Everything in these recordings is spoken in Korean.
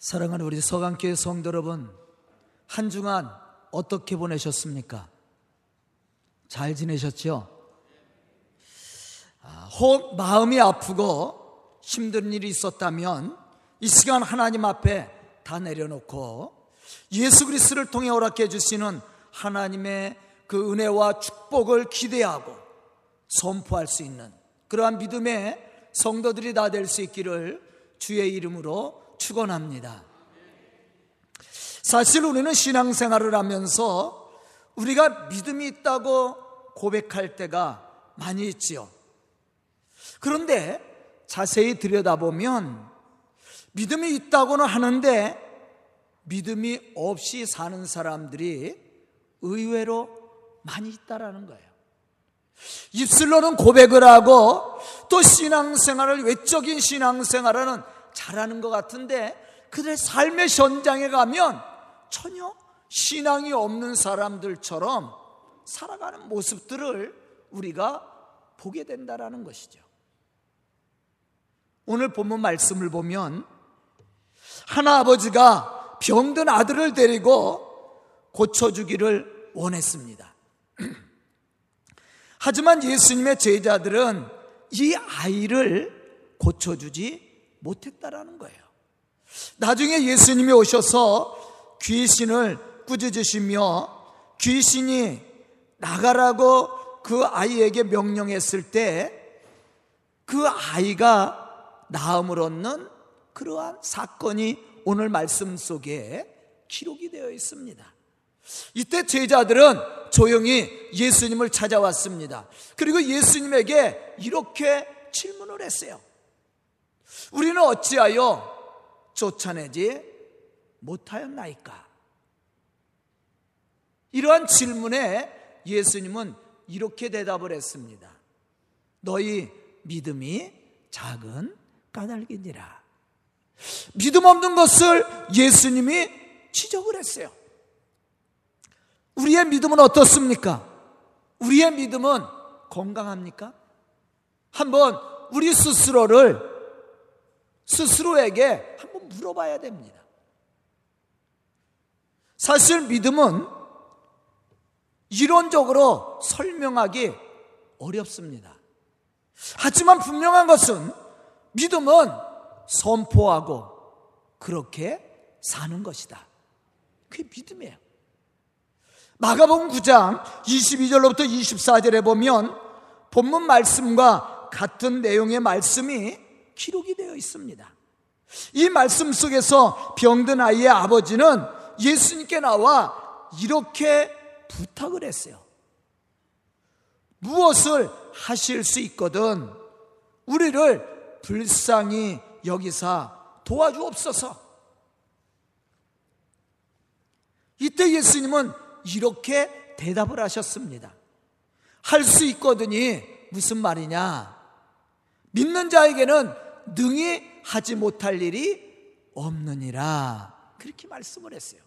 사랑하는 우리 서강교회 성도 여러분, 한 주간 어떻게 보내셨습니까? 잘 지내셨죠? 아, 혹 마음이 아프고 힘든 일이 있었다면 이 시간 하나님 앞에 다 내려놓고 예수 그리스도를 통해 허락해 주시는 하나님의 그 은혜와 축복을 기대하고 선포할 수 있는 그러한 믿음의 성도들이 다 될 수 있기를 주의 이름으로 축원합니다. 사실 우리는 신앙생활을 하면서 우리가 믿음이 있다고 고백할 때가 많이 있지요. 그런데 자세히 들여다보면 믿음이 있다고는 하는데 믿음이 없이 사는 사람들이 의외로 많이 있다라는 거예요. 입술로는 고백을 하고 또 신앙생활을 외적인 신앙생활은 잘하는 것 같은데 그들의 삶의 현장에 가면 전혀 신앙이 없는 사람들처럼 살아가는 모습들을 우리가 보게 된다라는 것이죠. 오늘 본문 말씀을 보면 하나 아버지가 병든 아들을 데리고 고쳐주기를 원했습니다. 하지만 예수님의 제자들은 이 아이를 고쳐주지 못했다라는 거예요. 나중에 예수님이 오셔서 귀신을 꾸짖으시며 귀신이 나가라고 그 아이에게 명령했을 때 그 아이가 나음을 얻는 그러한 사건이 오늘 말씀 속에 기록이 되어 있습니다. 이때 제자들은 조용히 예수님을 찾아왔습니다. 그리고 예수님에게 이렇게 질문을 했어요. 우리는 어찌하여 쫓아내지 못하였나이까? 이러한 질문에 예수님은 이렇게 대답을 했습니다. 너희 믿음이 작은 까닭이니라. 믿음 없는 것을 예수님이 지적을 했어요. 우리의 믿음은 어떻습니까? 우리의 믿음은 건강합니까? 한번 우리 스스로를 스스로에게 한번 물어봐야 됩니다. 사실 믿음은 이론적으로 설명하기 어렵습니다. 하지만 분명한 것은 믿음은 선포하고 그렇게 사는 것이다. 그게 믿음이에요. 마가복음 9장 22절로부터 24절에 보면 본문 말씀과 같은 내용의 말씀이 기록이 되어 있습니다. 이 말씀 속에서 병든 아이의 아버지는 예수님께 나와 이렇게 부탁을 했어요. 무엇을 하실 수 있거든 우리를 불쌍히 여기사 도와주옵소서. 이때 예수님은 이렇게 대답을 하셨습니다. 할 수 있거든이 무슨 말이냐? 믿는 자에게는 능히 하지 못할 일이 없느니라. 그렇게 말씀을 했어요.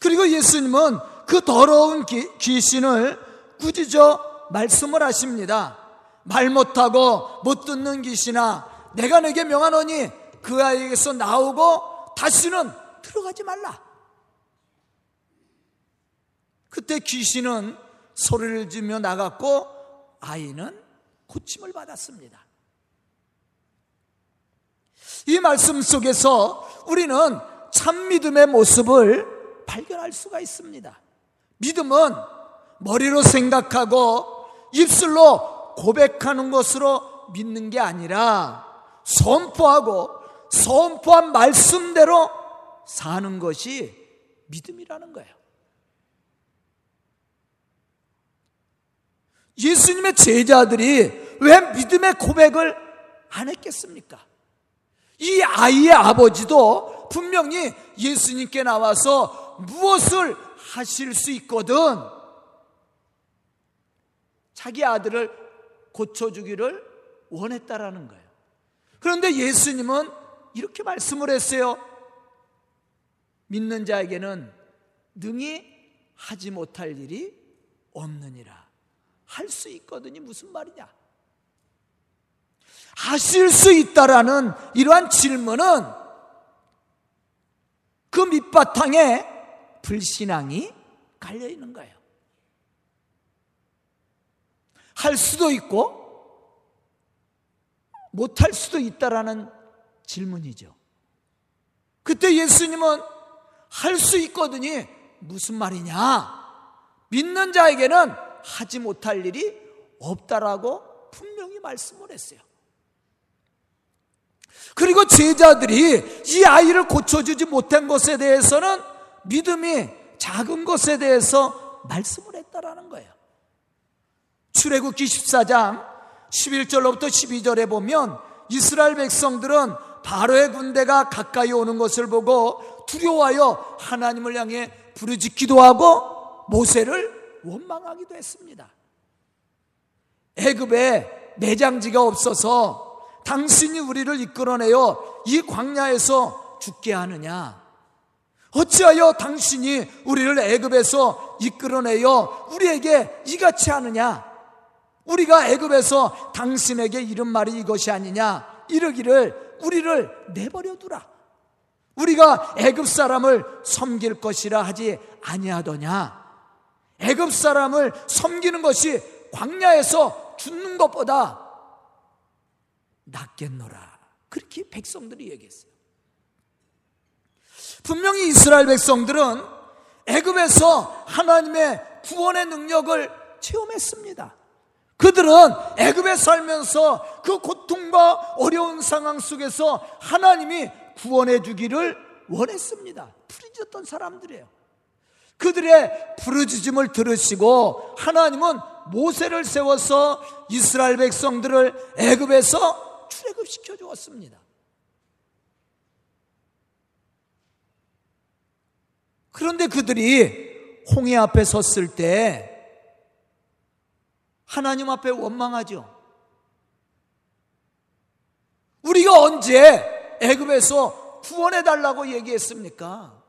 그리고 예수님은 그 더러운 귀신을 꾸짖어 말씀을 하십니다. 말 못하고 못 듣는 귀신아, 내가 내게 명하노니 그 아이에게서 나오고 다시는 들어가지 말라. 그때 귀신은 소리를 지며 나갔고 아이는 고침을 받았습니다. 이 말씀 속에서 우리는 참 믿음의 모습을 발견할 수가 있습니다. 믿음은 머리로 생각하고 입술로 고백하는 것으로 믿는 게 아니라 선포하고 선포한 말씀대로 사는 것이 믿음이라는 거예요. 예수님의 제자들이 왜 믿음의 고백을 안 했겠습니까? 이 아이의 아버지도 분명히 예수님께 나와서 무엇을 하실 수 있거든 자기 아들을 고쳐주기를 원했다라는 거예요. 그런데 예수님은 이렇게 말씀을 했어요. 믿는 자에게는 능히 하지 못할 일이 없느니라. 할 수 있거든요. 무슨 말이냐? 하실 수 있다라는 이러한 질문은 그 밑바탕에 불신앙이 갈려 있는 거예요. 할 수도 있고 못할 수도 있다라는 질문이죠. 그때 예수님은 할 수 있거든요. 무슨 말이냐? 믿는 자에게는 하지 못할 일이 없다라고 분명히 말씀을 했어요. 그리고 제자들이 이 아이를 고쳐주지 못한 것에 대해서는 믿음이 작은 것에 대해서 말씀을 했다라는 거예요. 출애굽기 14장 11절로부터 12절에 보면 이스라엘 백성들은 바로의 군대가 가까이 오는 것을 보고 두려워하여 하나님을 향해 부르짖기도 하고 모세를 원망하기도 했습니다. 애굽에 매장지가 없어서 당신이 우리를 이끌어내어 이 광야에서 죽게 하느냐? 어찌하여 당신이 우리를 애굽에서 이끌어내어 우리에게 이같이 하느냐? 우리가 애굽에서 당신에게 이른 말이 이것이 아니냐? 이르기를 우리를 내버려 두라. 우리가 애굽 사람을 섬길 것이라 하지 아니하더냐? 애굽 사람을 섬기는 것이 광야에서 죽는 것보다 낫겠노라. 그렇게 백성들이 얘기했어요. 분명히 이스라엘 백성들은 애굽에서 하나님의 구원의 능력을 체험했습니다. 그들은 애굽에 살면서 그 고통과 어려운 상황 속에서 하나님이 구원해 주기를 원했습니다. 부르짖었던 사람들이에요. 그들의 부르짖음을 들으시고 하나님은 모세를 세워서 이스라엘 백성들을 애굽에서 출애굽시켜 주었습니다. 그런데 그들이 홍해 앞에 섰을 때 하나님 앞에 원망하죠. 우리가 언제 애굽에서 구원해 달라고 얘기했습니까?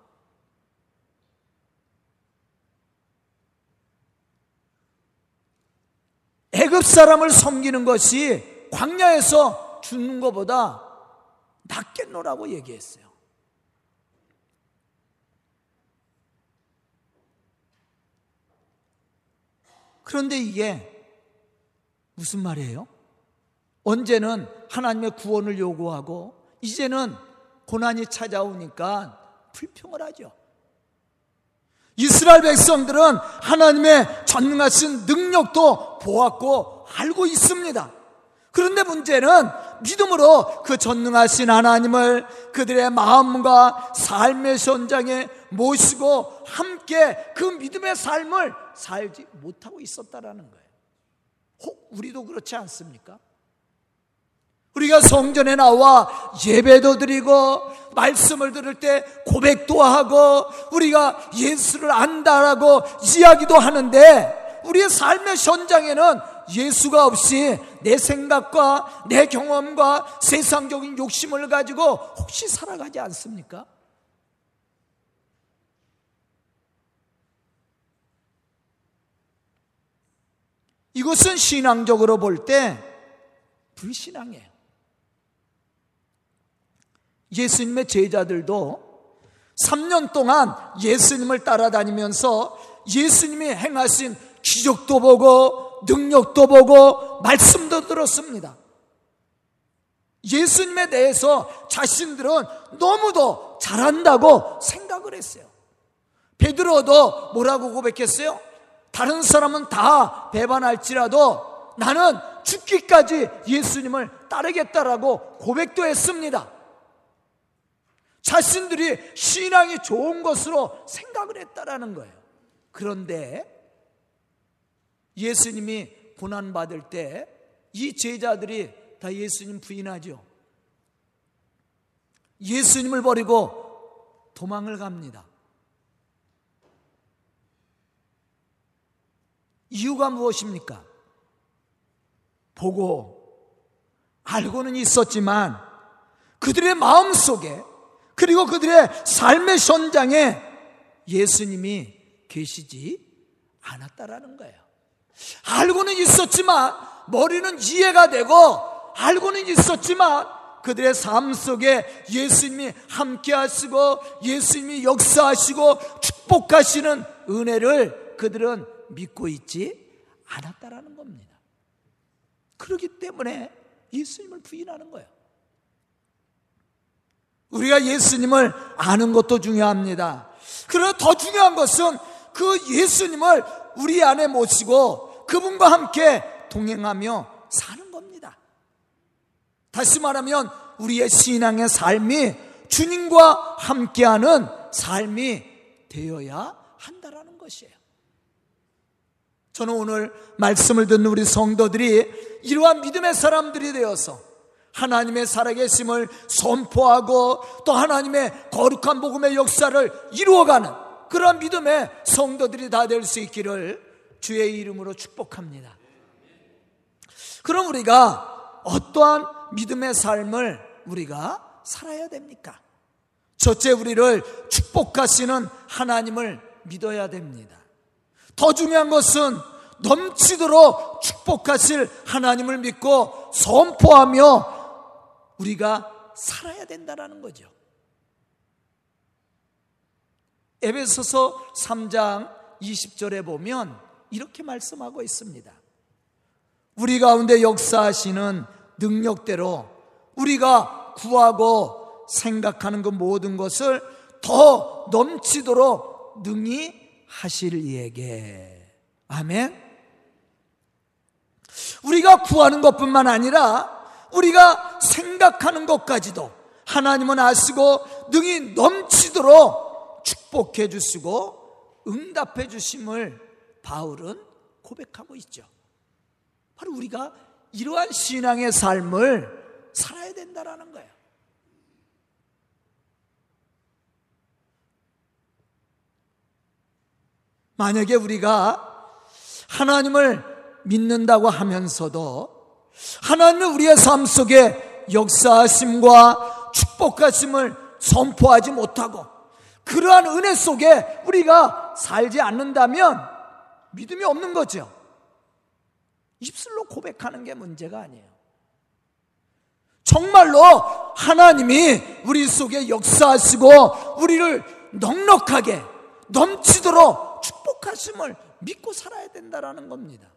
애굽 사람을 섬기는 것이 광야에서 죽는 것보다 낫겠노라고 얘기했어요. 그런데 이게 무슨 말이에요? 언제는 하나님의 구원을 요구하고 이제는 고난이 찾아오니까 불평을 하죠. 이스라엘 백성들은 하나님의 전능하신 능력도 보았고 알고 있습니다. 그런데 문제는 믿음으로 그 전능하신 하나님을 그들의 마음과 삶의 현장에 모시고 함께 그 믿음의 삶을 살지 못하고 있었다라는 거예요. 혹 우리도 그렇지 않습니까? 우리가 성전에 나와 예배도 드리고 말씀을 들을 때 고백도 하고 우리가 예수를 안다라고 이야기도 하는데 우리의 삶의 현장에는 예수가 없이 내 생각과 내 경험과 세상적인 욕심을 가지고 혹시 살아가지 않습니까? 이것은 신앙적으로 볼 때 불신앙이에요. 예수님의 제자들도 3년 동안 예수님을 따라다니면서 예수님이 행하신 기적도 보고 능력도 보고 말씀도 들었습니다. 예수님에 대해서 자신들은 너무도 잘한다고 생각을 했어요. 베드로도 뭐라고 고백했어요? 다른 사람은 다 배반할지라도 나는 죽기까지 예수님을 따르겠다라고 고백도 했습니다. 자신들이 신앙이 좋은 것으로 생각을 했다라는 거예요. 그런데 예수님이 고난받을 때 이 제자들이 다 예수님 부인하죠. 예수님을 버리고 도망을 갑니다. 이유가 무엇입니까? 보고 알고는 있었지만 그들의 마음 속에 그리고 그들의 삶의 현장에 예수님이 계시지 않았다라는 거예요. 알고는 있었지만 머리는 이해가 되고 알고는 있었지만 그들의 삶 속에 예수님이 함께 하시고 예수님이 역사하시고 축복하시는 은혜를 그들은 믿고 있지 않았다라는 겁니다. 그렇기 때문에 예수님을 부인하는 거예요. 우리가 예수님을 아는 것도 중요합니다. 그러나 더 중요한 것은 그 예수님을 우리 안에 모시고 그분과 함께 동행하며 사는 겁니다. 다시 말하면 우리의 신앙의 삶이 주님과 함께하는 삶이 되어야 한다라는 것이에요. 저는 오늘 말씀을 듣는 우리 성도들이 이러한 믿음의 사람들이 되어서 하나님의 살아계심을 선포하고 또 하나님의 거룩한 복음의 역사를 이루어가는 그러한 믿음의 성도들이 다 될 수 있기를 주의 이름으로 축복합니다. 그럼 우리가 어떠한 믿음의 삶을 우리가 살아야 됩니까? 첫째, 우리를 축복하시는 하나님을 믿어야 됩니다. 더 중요한 것은 넘치도록 축복하실 하나님을 믿고 선포하며 우리가 살아야 된다라는 거죠. 에베소서 3장 20절에 보면 이렇게 말씀하고 있습니다. 우리 가운데 역사하시는 능력대로 우리가 구하고 생각하는 그 모든 것을 더 넘치도록 능히 하실 이에게. 아멘. 우리가 구하는 것뿐만 아니라 우리가 생각하는 것까지도 하나님은 아시고 능히 넘치도록 축복해 주시고 응답해 주심을 바울은 고백하고 있죠. 바로 우리가 이러한 신앙의 삶을 살아야 된다라는 거예요. 만약에 우리가 하나님을 믿는다고 하면서도 하나님은 우리의 삶 속에 역사하심과 축복하심을 선포하지 못하고 그러한 은혜 속에 우리가 살지 않는다면 믿음이 없는 거죠. 입술로 고백하는 게 문제가 아니에요. 정말로 하나님이 우리 속에 역사하시고 우리를 넉넉하게 넘치도록 축복하심을 믿고 살아야 된다라는 겁니다.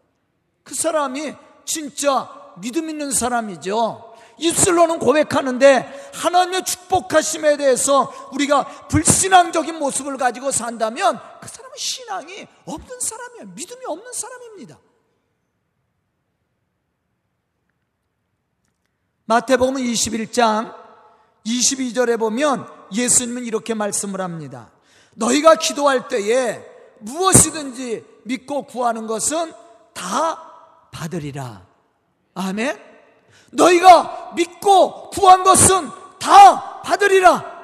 그 사람이 진짜 믿음 있는 사람이죠. 입술로는 고백하는데 하나님의 축복하심에 대해서 우리가 불신앙적인 모습을 가지고 산다면 그 사람은 신앙이 없는 사람이에요. 믿음이 없는 사람입니다. 마태복음 21장 22절에 보면 예수님은 이렇게 말씀을 합니다. 너희가 기도할 때에 무엇이든지 믿고 구하는 것은 다 받으리라. 아멘. 너희가 믿고 구한 것은 다 받으리라.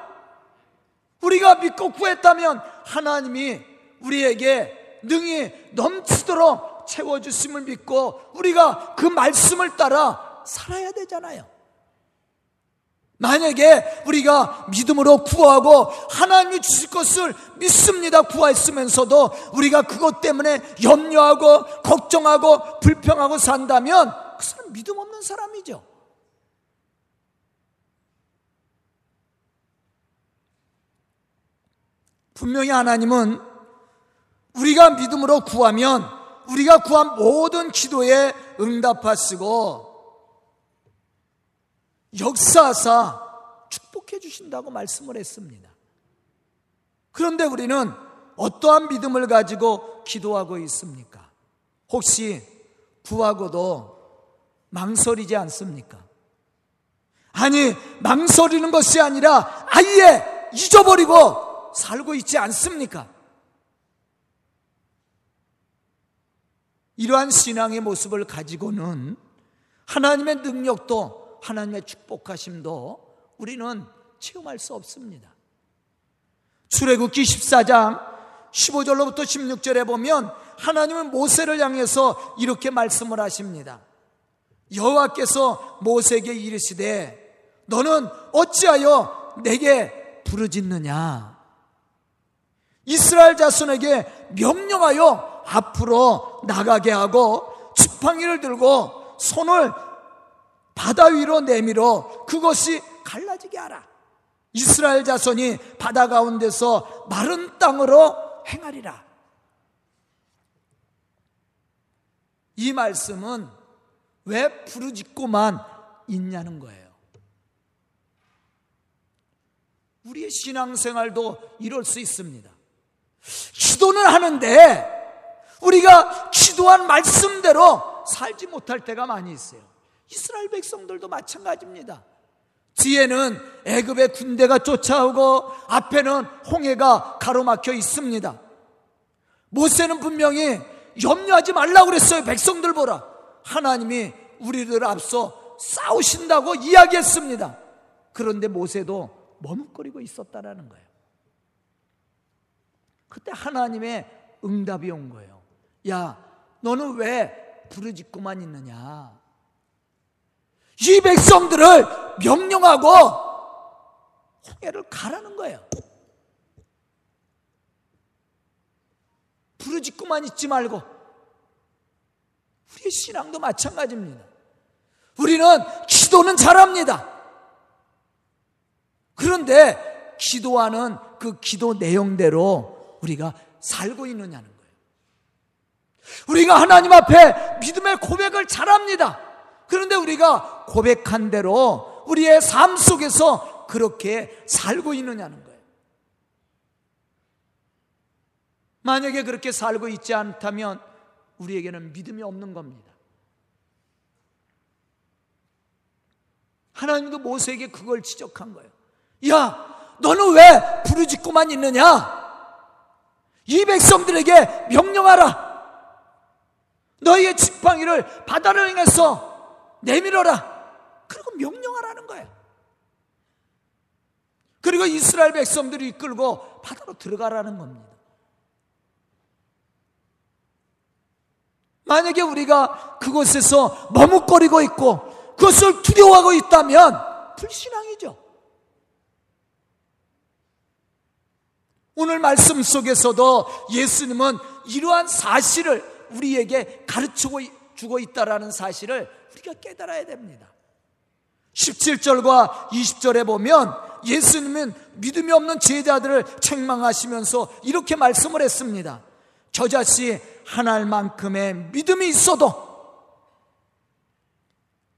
우리가 믿고 구했다면 하나님이 우리에게 능히 넘치도록 채워주심을 믿고 우리가 그 말씀을 따라 살아야 되잖아요. 만약에 우리가 믿음으로 구하고 하나님이 주실 것을 믿습니다 구하였으면서도 우리가 그것 때문에 염려하고 걱정하고 불평하고 산다면 그 사람 믿음 없는 사람이죠. 분명히 하나님은 우리가 믿음으로 구하면 우리가 구한 모든 기도에 응답하시고 역사사 축복해 주신다고 말씀을 했습니다. 그런데 우리는 어떠한 믿음을 가지고 기도하고 있습니까? 혹시 구하고도 망설이지 않습니까? 아니, 망설이는 것이 아니라 아예 잊어버리고 살고 있지 않습니까? 이러한 신앙의 모습을 가지고는 하나님의 능력도 하나님의 축복하심도 우리는 체험할 수 없습니다. 출애굽기 14장 15절로부터 16절에 보면 하나님은 모세를 향해서 이렇게 말씀을 하십니다. 여호와께서 모세에게 이르시되 너는 어찌하여 내게 부르짖느냐 이스라엘 자손에게 명령하여 앞으로 나가게 하고 지팡이를 들고 손을 바다 위로 내밀어 그것이 갈라지게 하라. 이스라엘 자손이 바다 가운데서 마른 땅으로 행하리라. 이 말씀은 왜 부르짖고만 있냐는 거예요. 우리의 신앙생활도 이럴 수 있습니다. 기도는 하는데 우리가 기도한 말씀대로 살지 못할 때가 많이 있어요. 이스라엘 백성들도 마찬가지입니다. 뒤에는 애굽의 군대가 쫓아오고 앞에는 홍해가 가로막혀 있습니다. 모세는 분명히 염려하지 말라고 그랬어요. 백성들 보라. 하나님이 우리를 앞서 싸우신다고 이야기했습니다. 그런데 모세도 머뭇거리고 있었다라는 거예요. 그때 하나님의 응답이 온 거예요. 야, 너는 왜 부르짖고만 있느냐? 이 백성들을 명령하고 홍해를 가라는 거예요. 부르짖고만 있지 말고 우리의 신앙도 마찬가지입니다. 우리는 기도는 잘합니다. 그런데 기도하는 그 기도 내용대로 우리가 살고 있느냐는 거예요. 우리가 하나님 앞에 믿음의 고백을 잘합니다. 그런데 우리가 고백한 대로 우리의 삶 속에서 그렇게 살고 있느냐는 거예요. 만약에 그렇게 살고 있지 않다면 우리에게는 믿음이 없는 겁니다. 하나님도 모세에게 그걸 지적한 거예요. 야, 너는 왜 부르짖고만 있느냐? 이 백성들에게 명령하라. 너희의 지팡이를 바다를 향해서 내밀어라. 그리고 명령하라는 거예요. 그리고 이스라엘 백성들이 이끌고 바다로 들어가라는 겁니다. 만약에 우리가 그곳에서 머뭇거리고 있고 그것을 두려워하고 있다면 불신앙이죠. 오늘 말씀 속에서도 예수님은 이러한 사실을 우리에게 가르치고 주고 있다라는 사실을 우리가 깨달아야 됩니다. 17절과 20절에 보면 예수님은 믿음이 없는 제자들을 책망하시면서 이렇게 말씀을 했습니다. 저자씨 하나일 만큼의 믿음이 있어도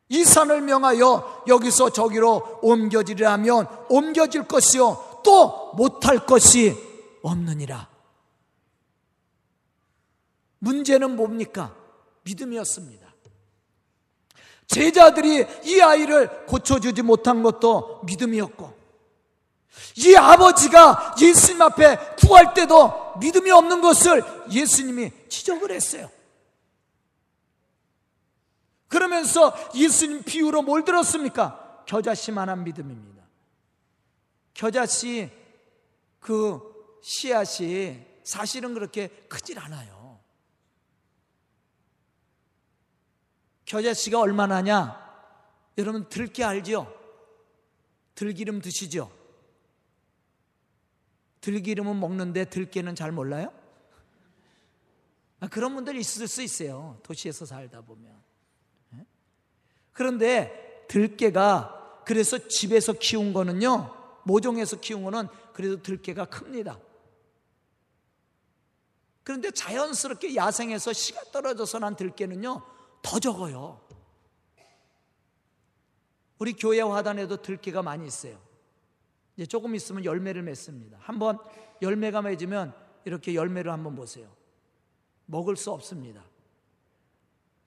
이 산을 명하여 여기서 저기로 옮겨지리라면 옮겨질 것이요 또 못할 것이 없느니라. 문제는 뭡니까? 믿음이었습니다. 제자들이 이 아이를 고쳐주지 못한 것도 믿음이었고, 이 아버지가 예수님 앞에 구할 때도 믿음이 없는 것을 예수님이 지적을 했어요. 그러면서 예수님 비유로 뭘 들었습니까? 겨자씨만한 믿음입니다. 겨자씨 그 씨앗이 사실은 그렇게 크질 않아요. 겨자씨가 얼마나냐? 여러분 들깨 알죠? 들기름 드시죠? 들기름은 먹는데 들깨는 잘 몰라요? 아, 그런 분들 있을 수 있어요. 도시에서 살다 보면. 예? 그런데 들깨가 그래서 집에서 키운 거는요, 모종에서 키운 거는 그래도 들깨가 큽니다. 그런데 자연스럽게 야생에서 씨가 떨어져서 난 들깨는요, 더 적어요. 우리 교회 화단에도 들깨가 많이 있어요. 이제 조금 있으면 열매를 맺습니다. 한번 열매가 맺으면 이렇게 열매를 한번 보세요. 먹을 수 없습니다.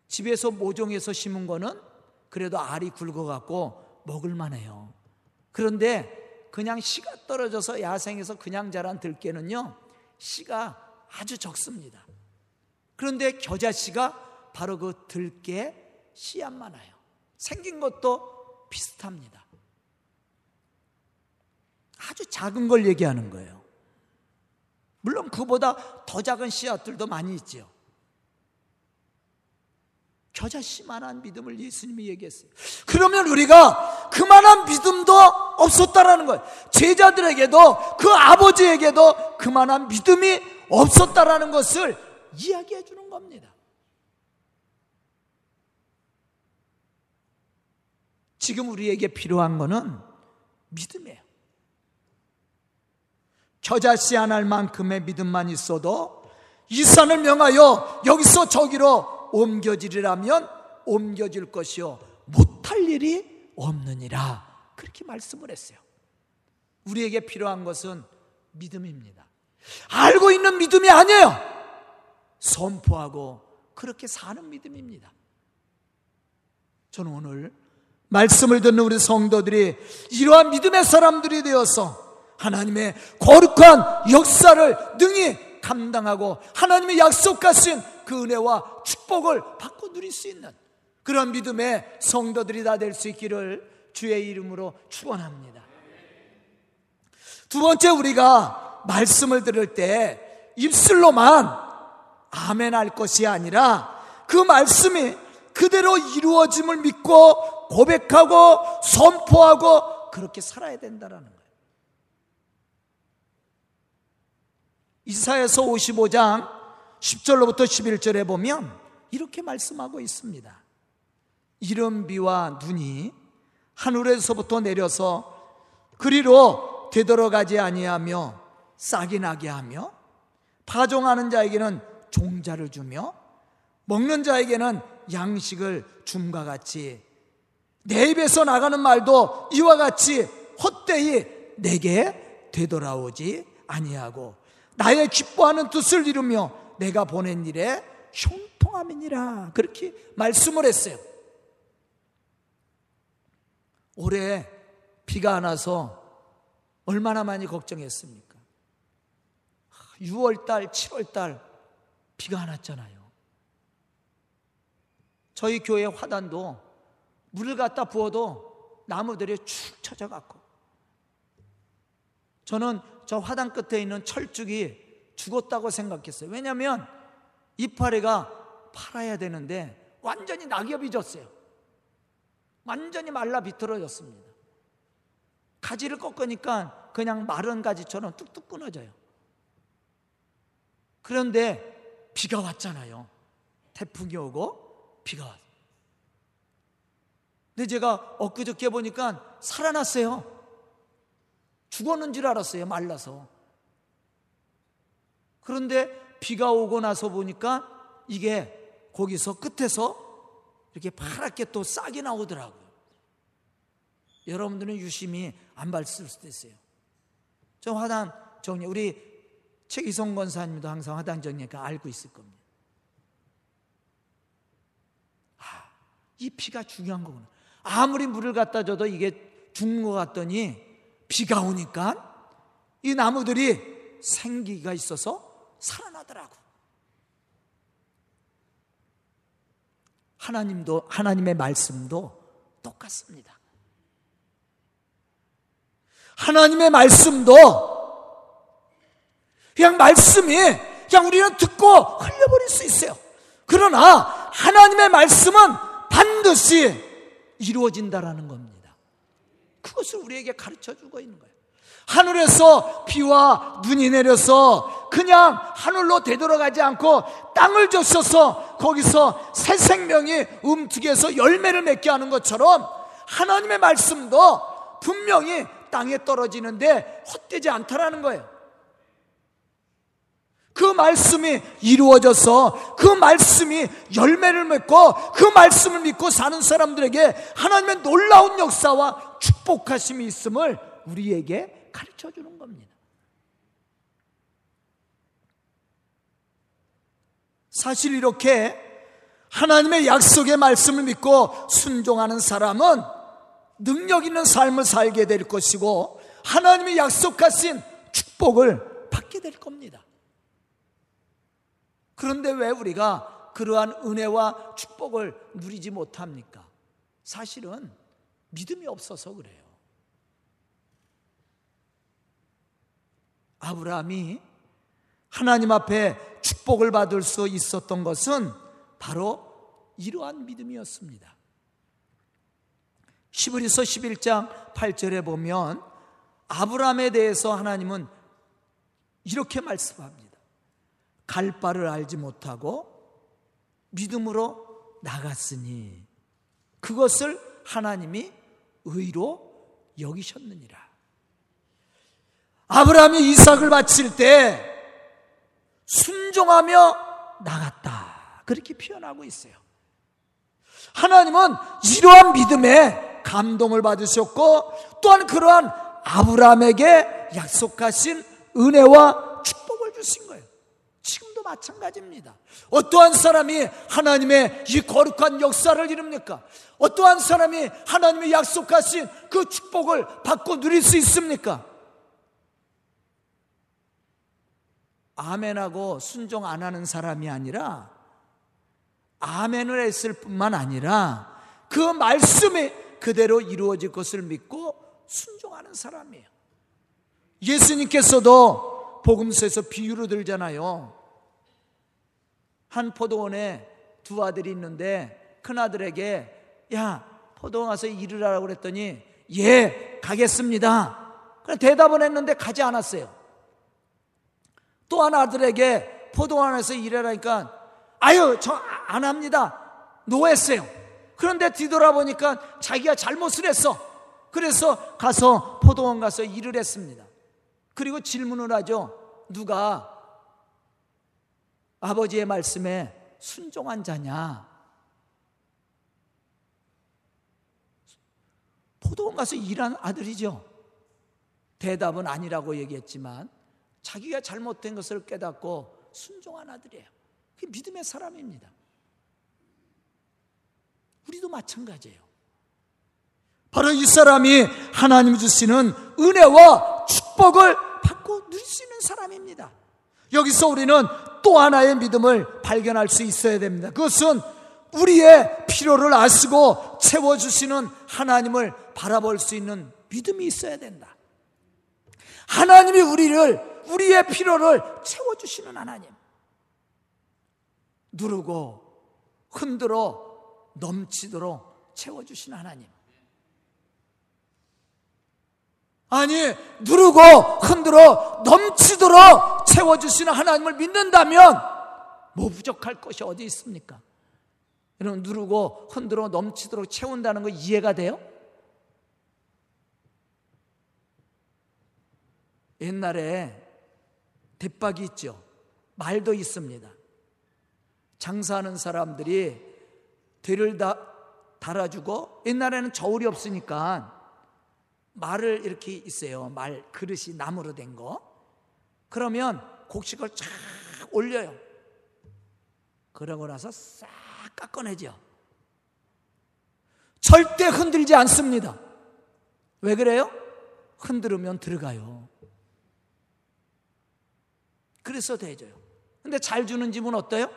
집에서 모종해서 심은 거는 그래도 알이 굵어갖고 먹을만해요. 그런데 그냥 씨가 떨어져서 야생에서 그냥 자란 들깨는요, 씨가 아주 적습니다. 그런데 겨자씨가 바로 그 들깨 씨앗만 와요. 생긴 것도 비슷합니다. 아주 작은 걸 얘기하는 거예요. 물론 그보다 더 작은 씨앗들도 많이 있죠. 겨자 씨만한 믿음을 예수님이 얘기했어요. 그러면 우리가 그만한 믿음도 없었다라는 거예요. 제자들에게도 그 아버지에게도 그만한 믿음이 없었다라는 것을 이야기해 주는 겁니다. 지금 우리에게 필요한 것은 믿음이에요. 겨자씨 안 할 만큼의 믿음만 있어도 이 산을 명하여 여기서 저기로 옮겨지리라면 옮겨질 것이요 못할 일이 없느니라 그렇게 말씀을 했어요. 우리에게 필요한 것은 믿음입니다. 알고 있는 믿음이 아니에요. 선포하고 그렇게 사는 믿음입니다. 저는 오늘 말씀을 듣는 우리 성도들이 이러한 믿음의 사람들이 되어서 하나님의 거룩한 역사를 능히 감당하고 하나님의 약속하신 그 은혜와 축복을 받고 누릴 수 있는 그런 믿음의 성도들이 다 될 수 있기를 주의 이름으로 축원합니다. 두 번째 우리가 말씀을 들을 때 입술로만 아멘 할 것이 아니라 그 말씀이 그대로 이루어짐을 믿고 고백하고 선포하고 그렇게 살아야 된다라는 거예요. 이사에서 55장 10절로부터 11절에 보면 이렇게 말씀하고 있습니다. 이른 비와 눈이 하늘에서부터 내려서 그리로 되돌아가지 아니하며 싹이 나게 하며 파종하는 자에게는 종자를 주며 먹는 자에게는 양식을 줌과 같이 내 입에서 나가는 말도 이와 같이 헛되이 내게 되돌아오지 아니하고 나의 기뻐하는 뜻을 이루며 내가 보낸 일에 형통함이니라 그렇게 말씀을 했어요. 올해 비가 안 와서 얼마나 많이 걱정했습니까? 6월 달, 7월 달 비가 안 왔잖아요. 저희 교회 화단도 물을 갖다 부어도 나무들이 축 처져갖고 저는 저 화단 끝에 있는 철쭉이 죽었다고 생각했어요. 왜냐하면 이파리가 팔아야 되는데 완전히 낙엽이 졌어요. 완전히 말라 비틀어졌습니다. 가지를 꺾으니까 그냥 마른 가지처럼 뚝뚝 끊어져요. 그런데 비가 왔잖아요. 태풍이 오고 비가 왔어요. 근데 제가 엊그저께 보니까 살아났어요. 죽었는 줄 알았어요. 말라서. 그런데 비가 오고 나서 보니까 이게 거기서 끝에서 이렇게 파랗게 또 싹이 나오더라고요. 여러분들은 유심히 안 봤을 수도 있어요. 저 화단 정리, 우리 최기성 권사님도 항상 화단 정리니까 알고 있을 겁니다. 아, 이 피가 중요한 거구나. 아무리 물을 갖다 줘도 이게 죽는 것 같더니 비가 오니까 이 나무들이 생기가 있어서 살아나더라고. 하나님도, 하나님의 말씀도 똑같습니다. 하나님의 말씀도 그냥 말씀이 그냥 우리는 듣고 흘려버릴 수 있어요. 그러나 하나님의 말씀은 반드시 이루어진다라는 겁니다. 그것을 우리에게 가르쳐 주고 있는 거예요. 하늘에서 비와 눈이 내려서 그냥 하늘로 되돌아가지 않고 땅을 줬어서 거기서 새 생명이 움트게서 열매를 맺게 하는 것처럼 하나님의 말씀도 분명히 땅에 떨어지는데 헛되지 않다라는 거예요. 그 말씀이 이루어져서 그 말씀이 열매를 맺고 그 말씀을 믿고 사는 사람들에게 하나님의 놀라운 역사와 축복하심이 있음을 우리에게 가르쳐 주는 겁니다. 사실 이렇게 하나님의 약속의 말씀을 믿고 순종하는 사람은 능력 있는 삶을 살게 될 것이고 하나님이 약속하신 축복을 받게 될 겁니다. 그런데 왜 우리가 그러한 은혜와 축복을 누리지 못합니까? 사실은 믿음이 없어서 그래요. 아브라함이 하나님 앞에 축복을 받을 수 있었던 것은 바로 이러한 믿음이었습니다. 시브리서 11장 8절에 보면 아브라함에 대해서 하나님은 이렇게 말씀합니다. 갈 바를 알지 못하고 믿음으로 나갔으니 그것을 하나님이 의로 여기셨느니라. 아브라함이 이삭을 바칠 때 순종하며 나갔다. 그렇게 표현하고 있어요. 하나님은 이러한 믿음에 감동을 받으셨고 또한 그러한 아브라함에게 약속하신 은혜와. 지금도 마찬가지입니다. 어떠한 사람이 하나님의 이 거룩한 역사를 이룹니까? 어떠한 사람이 하나님의 약속하신 그 축복을 받고 누릴 수 있습니까? 아멘하고 순종 안 하는 사람이 아니라 아멘을 했을 뿐만 아니라 그 말씀이 그대로 이루어질 것을 믿고 순종하는 사람이에요. 예수님께서도 복음서에서 비유로 들잖아요. 한 포도원에 두 아들이 있는데 큰 아들에게 야 포도원 가서 일을 하라고 그랬더니 예 가겠습니다. 그래 대답은 했는데 가지 않았어요. 또 한 아들에게 포도원에서 일하라니까 아유 저 안 합니다. 노했어요. 그런데 뒤돌아보니까 자기가 잘못을 했어. 그래서 가서 포도원 가서 일을 했습니다. 그리고 질문을 하죠. 누가 아버지의 말씀에 순종한 자냐? 포도원 가서 일한 아들이죠. 대답은 아니라고 얘기했지만 자기가 잘못된 것을 깨닫고 순종한 아들이에요. 그 믿음의 사람입니다. 우리도 마찬가지예요. 바로 이 사람이 하나님 주시는 은혜와 축복을 받고 누릴 수 있는 사람입니다. 여기서 우리는 또 하나의 믿음을 발견할 수 있어야 됩니다. 그것은 우리의 필요를 아시고 채워주시는 하나님을 바라볼 수 있는 믿음이 있어야 된다. 하나님이 우리를, 우리의 필요를 채워주시는 하나님. 누르고, 흔들어, 넘치도록 채워주시는 하나님. 아니, 누르고 흔들어 넘치도록 채워주시는 하나님을 믿는다면 뭐 부족할 것이 어디 있습니까? 여러분, 누르고 흔들어 넘치도록 채운다는 거 이해가 돼요? 옛날에 대박이 있죠. 말도 있습니다. 장사하는 사람들이 대를 다 달아주고 옛날에는 저울이 없으니까 말을 이렇게 있어요. 말 그릇이 나무로 된 거. 그러면 곡식을 쫙 올려요. 그러고 나서 싹 깎아내죠. 절대 흔들지 않습니다. 왜 그래요? 흔들으면 들어가요. 그래서 대줘요. 근데 잘 주는 집은 어때요?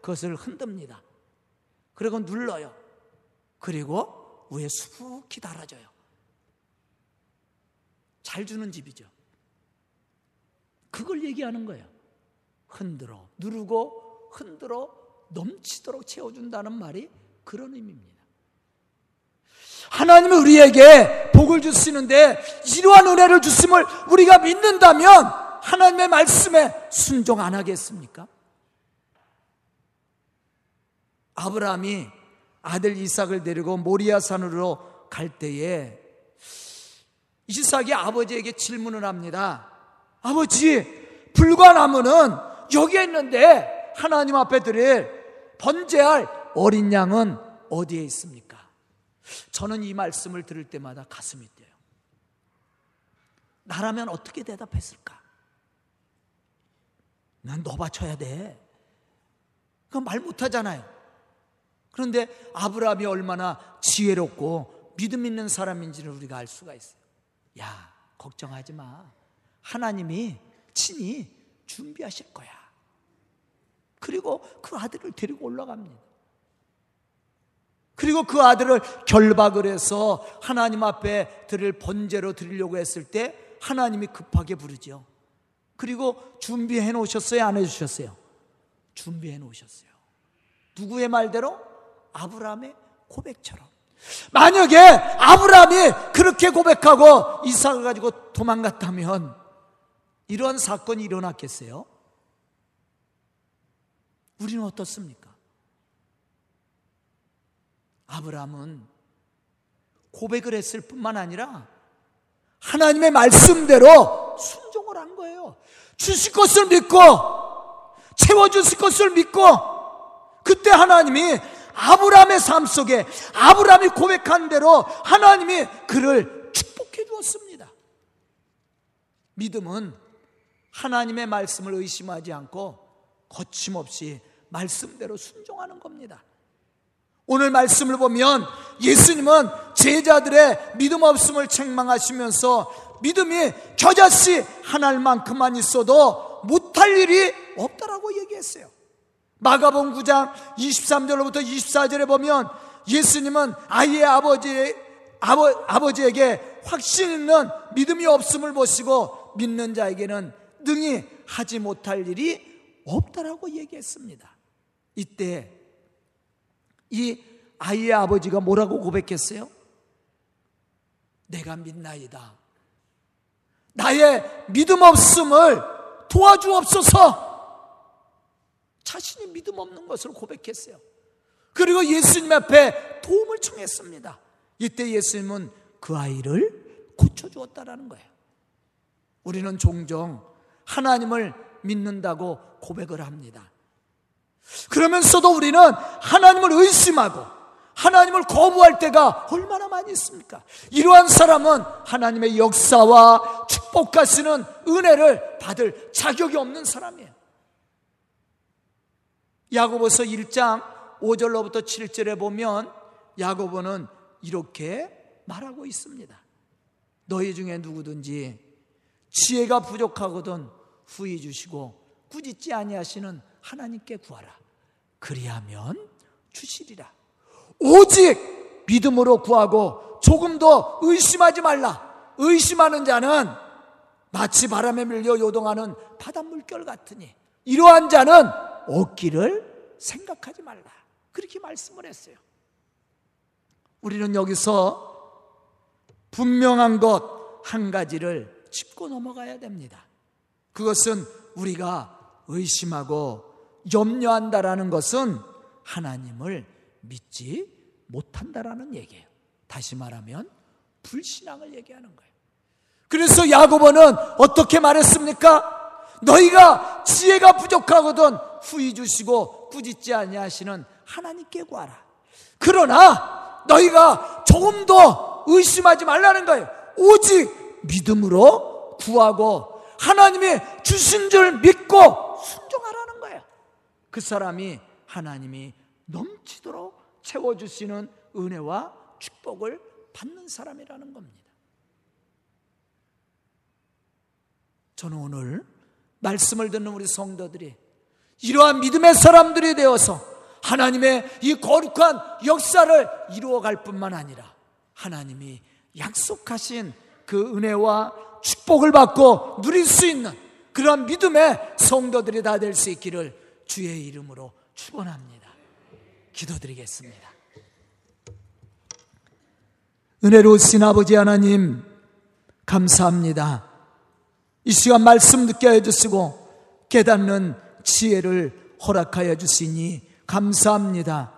그것을 흔듭니다. 그리고 눌러요. 그리고 위에 수북히 달아줘요. 잘 주는 집이죠. 그걸 얘기하는 거예요. 흔들어, 누르고 흔들어 넘치도록 채워준다는 말이 그런 의미입니다. 하나님은 우리에게 복을 주시는데 이러한 은혜를 주심을 우리가 믿는다면 하나님의 말씀에 순종 안 하겠습니까? 아브라함이 아들 이삭을 데리고 모리아 산으로 갈 때에 이삭이 아버지에게 질문을 합니다. 아버지, 불과 나무는 여기에 있는데 하나님 앞에 드릴 번제할 어린 양은 어디에 있습니까? 저는 이 말씀을 들을 때마다 가슴이 뛰어요. 나라면 어떻게 대답했을까? 난너 바쳐야 돼. 그건 말 못하잖아요. 그런데 아브라함이 얼마나 지혜롭고 믿음 있는 사람인지를 우리가 알 수가 있어요. 야, 걱정하지 마. 하나님이 친히 준비하실 거야. 그리고 그 아들을 데리고 올라갑니다. 그리고 그 아들을 결박을 해서 하나님 앞에 드릴 번제로 드리려고 했을 때 하나님이 급하게 부르죠. 그리고 준비해 놓으셨어요? 안 해주셨어요? 준비해 놓으셨어요. 누구의 말대로? 아브라함의 고백처럼. 만약에 아브라함이 그렇게 고백하고 이삭을 가지고 도망갔다면 이런 사건이 일어났겠어요? 우리는 어떻습니까? 아브라함은 고백을 했을 뿐만 아니라 하나님의 말씀대로 순종을 한 거예요. 주실 것을 믿고 채워주실 것을 믿고 그때 하나님이 아브라함의 삶 속에 아브라함이 고백한 대로 하나님이 그를 축복해 주었습니다. 믿음은 하나님의 말씀을 의심하지 않고 거침없이 말씀대로 순종하는 겁니다. 오늘 말씀을 보면 예수님은 제자들의 믿음 없음을 책망하시면서 믿음이 겨자씨 하나만큼만 있어도 못할 일이 없다라고 얘기했어요. 마가본 9장 23절로부터 24절에 보면 예수님은 아이의 아버지, 아버, 아버지에게 확신 있는 믿음이 없음을 보시고 믿는 자에게는 능히 하지 못할 일이 없다라고 얘기했습니다. 이때 이 아이의 아버지가 뭐라고 고백했어요? 내가 믿나이다. 나의 믿음 없음을 도와주옵소서. 자신이 믿음 없는 것을 고백했어요. 그리고 예수님 앞에 도움을 청했습니다. 이때 예수님은 그 아이를 고쳐주었다라는 거예요. 우리는 종종 하나님을 믿는다고 고백을 합니다. 그러면서도 우리는 하나님을 의심하고 하나님을 거부할 때가 얼마나 많이 있습니까? 이러한 사람은 하나님의 역사와 축복하시는 은혜를 받을 자격이 없는 사람이에요. 야고보서 1장 5절로부터 7절에 보면 야고보는 이렇게 말하고 있습니다. 너희 중에 누구든지 지혜가 부족하거든 후히 주시고 꾸짖지 아니하시는 하나님께 구하라. 그리하면 주시리라. 오직 믿음으로 구하고 조금 더 의심하지 말라. 의심하는 자는 마치 바람에 밀려 요동하는 바닷물결 같으니 이러한 자는 얻기를 생각하지 말라. 그렇게 말씀을 했어요. 우리는 여기서 분명한 것 한 가지를 짚고 넘어가야 됩니다. 그것은 우리가 의심하고 염려한다라는 것은 하나님을 믿지 못한다라는 얘기예요. 다시 말하면 불신앙을 얘기하는 거예요. 그래서 야고보는 어떻게 말했습니까? 너희가 지혜가 부족하거든 후히 주시고 꾸짖지 아니하시는 하나님께 구하라. 그러나 너희가 조금 더 의심하지 말라는 거예요. 오직 믿음으로 구하고 하나님이 주신 줄 믿고 순종하라는 거예요. 그 사람이 하나님이 넘치도록 채워주시는 은혜와 축복을 받는 사람이라는 겁니다. 저는 오늘 말씀을 듣는 우리 성도들이 이러한 믿음의 사람들이 되어서 하나님의 이 거룩한 역사를 이루어갈 뿐만 아니라 하나님이 약속하신 그 은혜와 축복을 받고 누릴 수 있는 그런 믿음의 성도들이 다 될 수 있기를 주의 이름으로 축원합니다. 기도드리겠습니다. 은혜로우신 아버지 하나님 감사합니다. 이 시간 말씀 듣게 해주시고 깨닫는 지혜를 허락하여 주시니 감사합니다.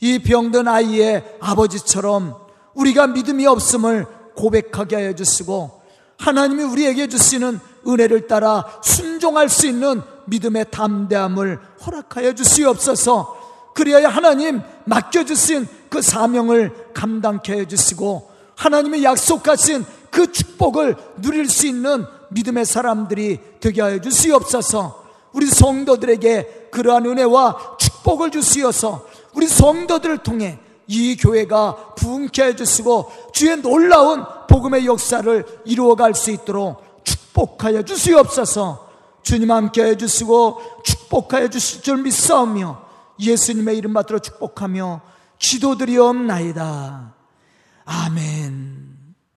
이 병든 아이의 아버지처럼 우리가 믿음이 없음을 고백하게 하여 주시고 하나님이 우리에게 주시는 은혜를 따라 순종할 수 있는 믿음의 담대함을 허락하여 주시옵소서 그리하여 하나님 맡겨주신 그 사명을 감당케 해 주시고 하나님이 약속하신 그 축복을 누릴 수 있는 믿음의 사람들이 되게 하여 주시옵소서. 우리 성도들에게 그러한 은혜와 축복을 주시어서 우리 성도들을 통해 이 교회가 부흥케 해주시고 주의 놀라운 복음의 역사를 이루어갈 수 있도록 축복하여 주시옵소서. 주님 함께 해주시고 축복하여 주실 줄 믿사오며 예수님의 이름 받들어 축복하며 기도드리옵나이다. 아멘.